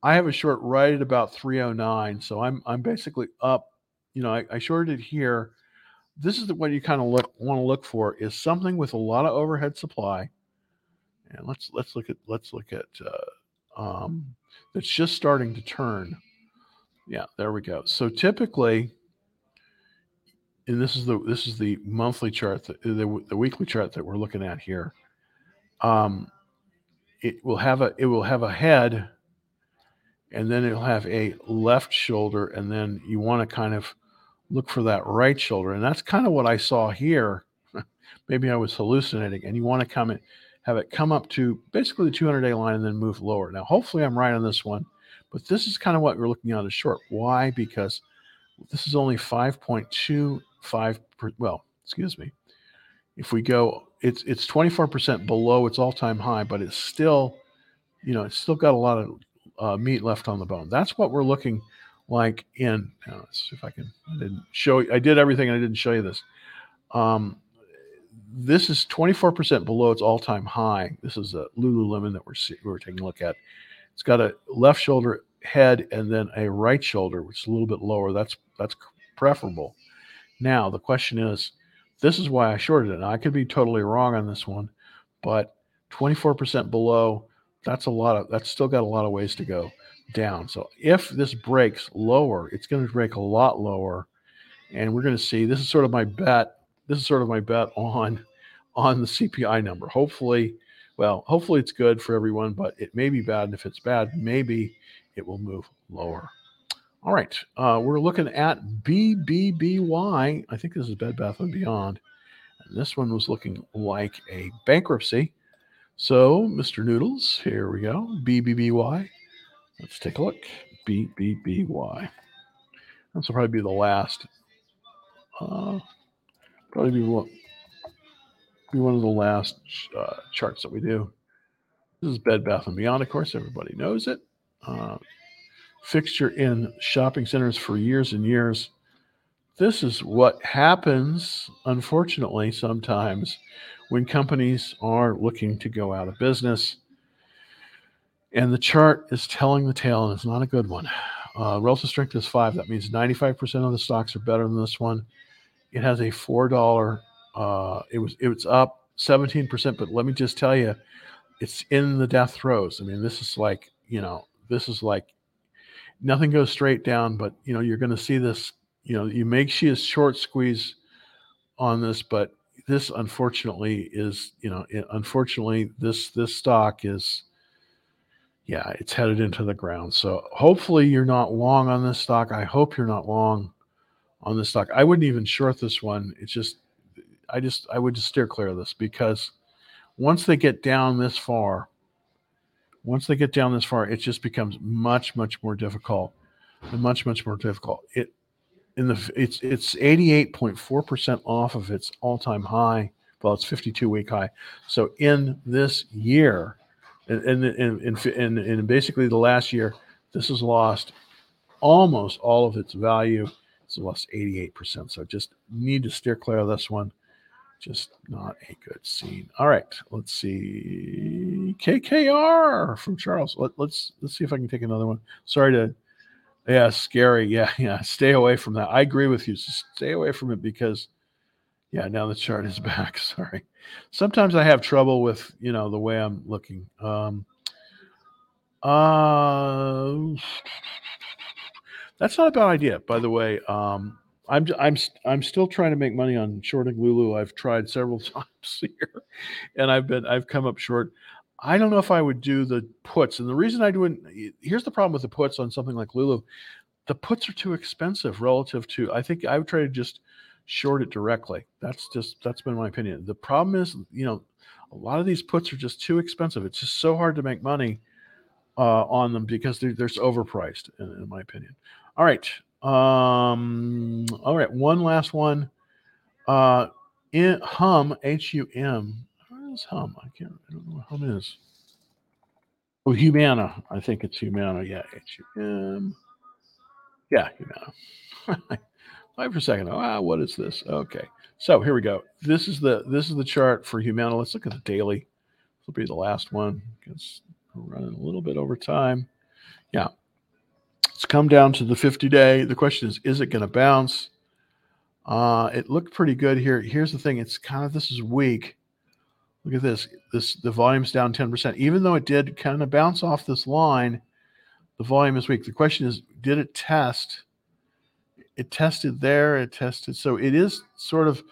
I have a short right at about 309. So I'm I'm basically up. You know, I, I shorted it here. This is the, what you kind of look want to look for is something with a lot of overhead supply. And let's let's look at let's look at uh, um, that's just starting to turn. Yeah, there we go. So typically, and this is the this is the monthly chart, the, the, the weekly chart that we're looking at here um, it will have a it will have a head and then it'll have a left shoulder and then you want to kind of look for that right shoulder and that's kind of what i saw here. <laughs> Maybe i was hallucinating and you want to come in have it come up to basically the 200 day line and then move lower. Now hopefully i'm right on this one but this is kind of what we're looking at as short. Why? Because this is only 5.25 per, well excuse me if we go it's it's 24% below its all-time high, but it's still, you know, it's still got a lot of uh, meat left on the bone. That's what we're looking like in. let's see if I can. I didn't show. You I did everything. I didn't show you this. Um, this is 24% below its all-time high. This is a Lululemon that we're see, we're taking a look at. It's got a left shoulder head and then a right shoulder, which is a little bit lower. That's that's preferable. Now the question is this is why I shorted it. I could be totally wrong on this one, but 24% below, that's a lot of that's still got a lot of ways to go down. So if this breaks lower, it's going to break a lot lower. And we're going to see this is sort of my bet. This is sort of my bet on <laughs> on the CPI number. Hopefully, well, hopefully it's good for everyone, but it may be bad. And if it's bad, maybe it will move lower. All right, uh, we're looking at BBBY. I think this is Bed Bath and Beyond, and this one was looking like a bankruptcy. So, Mr. Noodles, here we go. BBBY. Let's take a look. BBBY. This will probably be the last. Uh, probably be one, be one of the last uh, charts that we do. This is Bed Bath and Beyond, of course. Everybody knows it. Uh, fixture in shopping centers for years and years. This is what happens, unfortunately, sometimes when companies are looking to go out of business. And the chart is telling the tale, and it's not a good one. Uh, relative strength is five. That means 95% of the stocks are better than this one. It has a four dollar. Uh, it was it was up 17%, but let me just tell you, it's in the death throes. I mean, this is like you know, this is like nothing goes straight down, but you know, you're going to see this. You know, you make she a short squeeze on this, but this unfortunately is you know, it, unfortunately this this stock is yeah, it's headed into the ground. So hopefully you're not long on this stock. I hope you're not long on this stock. I wouldn't even short this one. It's just, I just, I would just steer clear of this because once they get down this far, once they get down this far, it just becomes much, much more difficult much, much more difficult. It, in the, it's, it's 88.4% off of its all time high. Well, it's 52 week high. So in this year, and and and, and, basically the last year, this has lost almost all of its value. It's lost 88%. So just need to steer clear of this one. Just not a good scene. All right, let's see. KKR from Charles. Let, let's let's see if I can take another one. Sorry to yeah, scary. Yeah, <laughs> yeah. Stay away from that. I agree with you. Stay away from it because yeah, now the chart is <laughs> back. Sorry. Sometimes I have trouble with, you know, the way I'm looking. Um, uh, that's not a bad idea, by the way. Um, I'm I'm I'm still trying to make money on shorting Lulu. I've tried several <laughs> times here, and I've been I've come up short. I don't know if I would do the puts, and the reason I do it here's the problem with the puts on something like Lulu. The puts are too expensive relative to. I think I would try to just short it directly. That's just that's been my opinion. The problem is, you know, a lot of these puts are just too expensive. It's just so hard to make money uh, on them because they're, they're overpriced, in, in, my opinion. All right, um, all right. One last one. Uh, in Hum H U M. Is Hum? I can't. I don't know what Hum is. Oh, Humana. I think it's Humana. Yeah, H U M. Yeah, Humana. <laughs> For a second. Ah, what is this? Okay. So here we go. This is the this is the chart for Humana. Let's look at the daily. This will be the last one because we're running a little bit over time. Yeah. It's come down to the 50 day. The question is, is it going to bounce? Uh, it looked pretty good here. Here's the thing. It's kind of this is weak. Look at this. This the volume's down 10%. Even though it did kind of bounce off this line, the volume is weak. The question is, did it test? it tested there, it tested. So it is sort of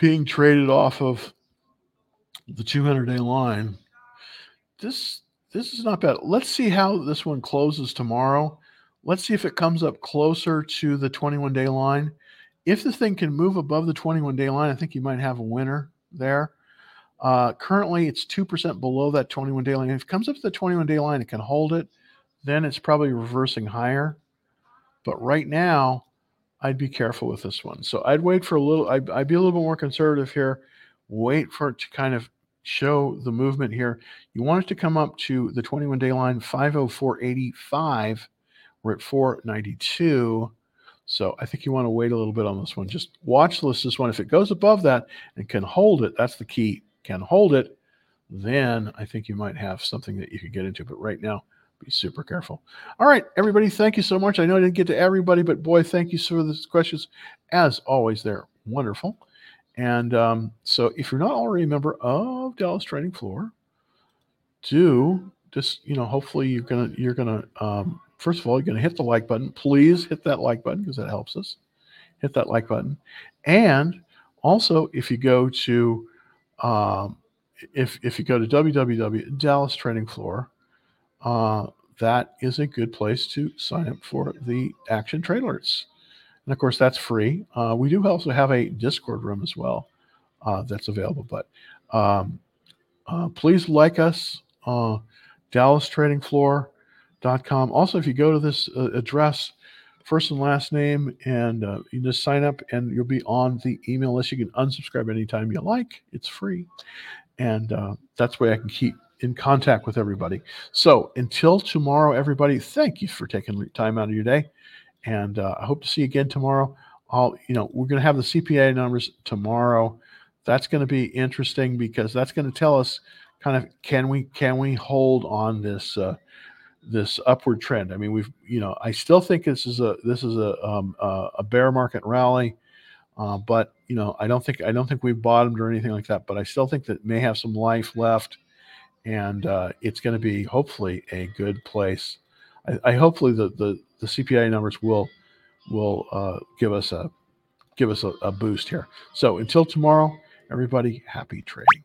being traded off of the 200 day line. This this is not bad. Let's see how this one closes tomorrow. Let's see if it comes up closer to the 21 day line. If the thing can move above the 21 day line, I think you might have a winner there. Uh, currently, it's 2% below that 21 day line. If it comes up to the 21 day line, it can hold it. Then it's probably reversing higher. But right now, I'd be careful with this one. So I'd wait for a little, I'd, I'd be a little bit more conservative here. Wait for it to kind of show the movement here. You want it to come up to the 21 day line, 504.85. We're at 492. So I think you want to wait a little bit on this one. Just watch this, this one. If it goes above that and can hold it, that's the key. Can hold it, then I think you might have something that you could get into. But right now, be super careful. All right, everybody, thank you so much. I know I didn't get to everybody, but boy, thank you for the questions. As always, they're wonderful. And um, so, if you're not already a member of Dallas Trading Floor, do just you know, hopefully you're gonna you're gonna um, first of all you're gonna hit the like button. Please hit that like button because that helps us. Hit that like button, and also if you go to um, if if you go to www Dallas Trading Floor uh, that is a good place to sign up for the action trade alerts. And of course, that's free. Uh, we do also have a Discord room as well uh, that's available. But um, uh, please like us, uh, DallasTradingFloor.com. Also, if you go to this uh, address, first and last name, and uh, you just sign up, and you'll be on the email list. You can unsubscribe anytime you like. It's free, and uh, that's why I can keep in contact with everybody. So until tomorrow, everybody, thank you for taking time out of your day, and uh, I hope to see you again tomorrow. I'll, you know, we're going to have the CPA numbers tomorrow. That's going to be interesting because that's going to tell us kind of can we can we hold on this uh, this upward trend. I mean, we've you know I still think this is a this is a um, a bear market rally, uh, but you know I don't think I don't think we've bottomed or anything like that. But I still think that may have some life left, and uh, it's going to be hopefully a good place. I, I hopefully the, the the CPI numbers will will uh, give us a give us a, a boost here. So until tomorrow, everybody, happy trading.